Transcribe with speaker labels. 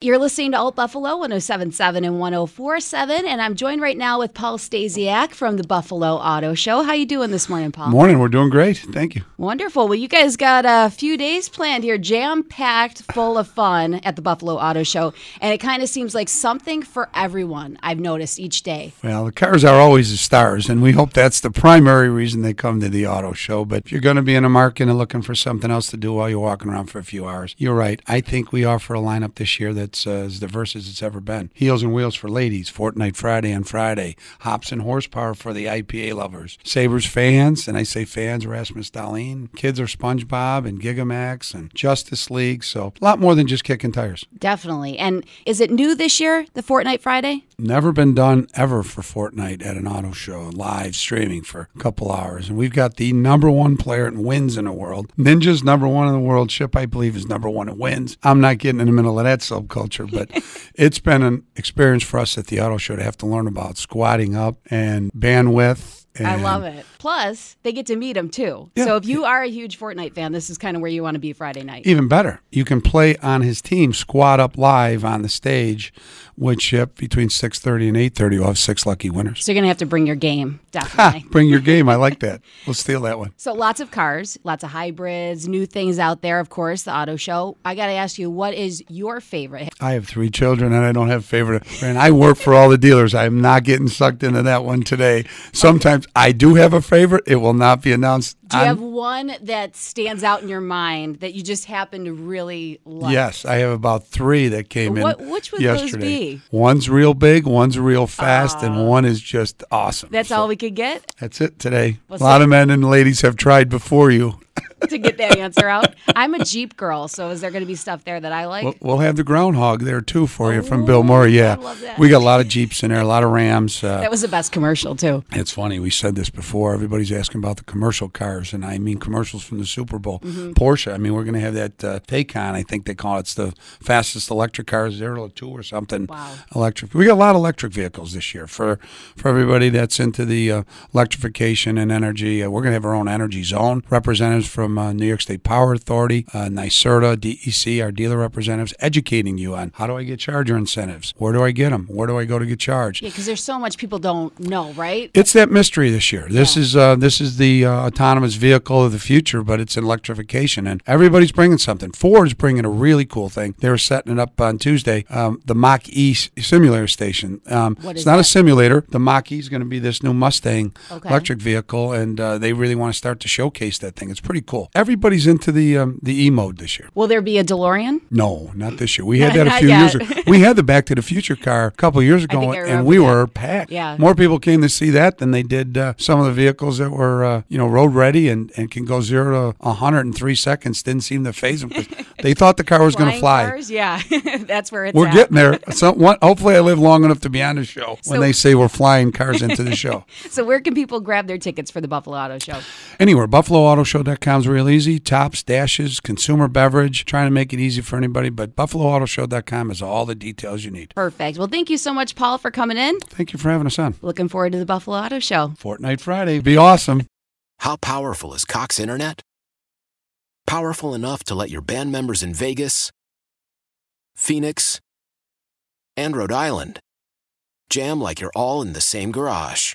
Speaker 1: You're listening to Alt Buffalo 1077 and 1047, and I'm joined right now with Paul Stasiak from the Buffalo Auto Show. How you doing this morning, Paul?
Speaker 2: Morning, we're doing great. Thank you.
Speaker 1: Wonderful. Well, you guys got a few days planned here, jam packed, full of fun at the Buffalo Auto Show, and it kind of seems like something for everyone. I've noticed each day.
Speaker 2: Well, the cars are always the stars, and we hope that's the primary reason they come to the auto show. But if you're going to be in a market and looking for something else to do while you're walking around for a few hours, you're right. I think we offer a lineup this year that's uh, as diverse as it's ever been. Heels and wheels for ladies, Fortnite Friday on Friday, hops and horsepower for the IPA lovers, Sabres fans, and I say fans, Rasmus Dahlin, kids are SpongeBob and Gigamax and Justice League. So a lot more than just kicking tires.
Speaker 1: Definitely. And is it new this year, the Fortnite Friday?
Speaker 2: Never been done ever for Fortnite at an auto show, live streaming for a couple hours. And we've got the number one player in wins in the world. Ninja's number one in the world. Ship, I believe, is number one in wins. I'm not getting in the middle of that subculture, but it's been an experience for us at the auto show to have to learn about squadding up and bandwidth. and I
Speaker 1: love it. Plus, they get to meet him too.
Speaker 2: Yeah.
Speaker 1: So if you are a huge Fortnite fan, this is kind of where you want to be Friday night.
Speaker 2: Even better, you can play on his team, squad up live on the stage with Chip between 6.30 and 8.30. We'll have six lucky winners.
Speaker 1: So you're going to have to bring your game,
Speaker 2: Ha,
Speaker 1: definitely.
Speaker 2: bring your game. I like that. We'll steal that one.
Speaker 1: So lots of cars, lots of hybrids, new things out there, of course, the auto show. I got to ask you, what is your favorite?
Speaker 2: I have three children and I don't have favorite. And I work for all the dealers. I'm not getting sucked into that one today. Sometimes I do have a favorite. It will not be announced.
Speaker 1: Do you
Speaker 2: on-
Speaker 1: have one that stands out in your mind that you just happen to really like?
Speaker 2: Yes, I have about three that came
Speaker 1: What-
Speaker 2: in
Speaker 1: which would those
Speaker 2: yesterday.
Speaker 1: be?
Speaker 2: One's real big, one's real fast, and one is just awesome.
Speaker 1: That's
Speaker 2: So
Speaker 1: all we could get
Speaker 2: That's it today.
Speaker 1: Well,
Speaker 2: a lot
Speaker 1: so-
Speaker 2: of men and ladies have tried before you.
Speaker 1: To get that answer out. I'm a Jeep girl, so is there going to be stuff there that I like?
Speaker 2: We'll, we'll have the groundhog there too for you from Bill Murray. Yeah,
Speaker 1: I love that.
Speaker 2: we got a lot of Jeeps in there, a lot of Rams. Uh,
Speaker 1: that was the best commercial, too.
Speaker 2: It's funny. We said this before. Everybody's asking about the commercial cars, and I mean commercials from the Super Bowl.
Speaker 1: Mm-hmm.
Speaker 2: Porsche. I mean, we're going to have that uh, Taycan. I think they call it. It's the fastest electric car, zero to two or something.
Speaker 1: Wow.
Speaker 2: Electric. We got a lot of electric vehicles this year for for everybody that's into the uh, electrification and energy. Uh, we're going to have our own energy zone representatives from uh, New York State Power Authority, uh, NYSERDA, DEC, our dealer representatives, educating you on how do I get charger incentives? Where do I get them? Where do I go to get charged?
Speaker 1: Yeah, because there's so much people don't know, right?
Speaker 2: It's that mystery this year. This is uh, this is the uh, autonomous vehicle of the future, but it's in electrification, and everybody's bringing something. Ford's bringing a really cool thing. They were setting it up on Tuesday, um, the Mach E simulator station. Um, it's not a simulator. The Mach E is going to be this new Mustang
Speaker 1: Okay.
Speaker 2: electric vehicle, and uh, they really want to start to showcase that thing. It's pretty cool. Everybody's into the um, the E mode this year.
Speaker 1: Will there be a DeLorean?
Speaker 2: No, not this year. We had that a few years ago. We had the Back to the Future car a couple years ago, and we
Speaker 1: that.
Speaker 2: were packed.
Speaker 1: Yeah.
Speaker 2: More people came to see that than they did uh, some of the vehicles that were, uh, you know, road ready and, and can go zero to 100 in three seconds. Didn't seem to faze them because they thought the car was going to fly.
Speaker 1: Cars? Yeah, that's where it's
Speaker 2: We're
Speaker 1: at.
Speaker 2: getting there. So, one, hopefully, I live long enough to be on the show when they say we're flying cars into the show.
Speaker 1: So where can people grab their tickets for the Buffalo Auto Show?
Speaker 2: Anywhere, BuffaloAutoShow.com is real easy. Tops, Dash's, consumer beverage, trying to make it easy for anybody. But BuffaloAutoShow.com is all the details you need.
Speaker 1: Perfect. Well, thank you so much, Paul, for coming in.
Speaker 2: Thank you for having us on.
Speaker 1: Looking forward to the Buffalo Auto Show.
Speaker 2: Fortnite Friday. Be awesome.
Speaker 3: How powerful is Cox Internet? Powerful enough to let your band members in Vegas, Phoenix, and Rhode Island jam like you're all in the same garage.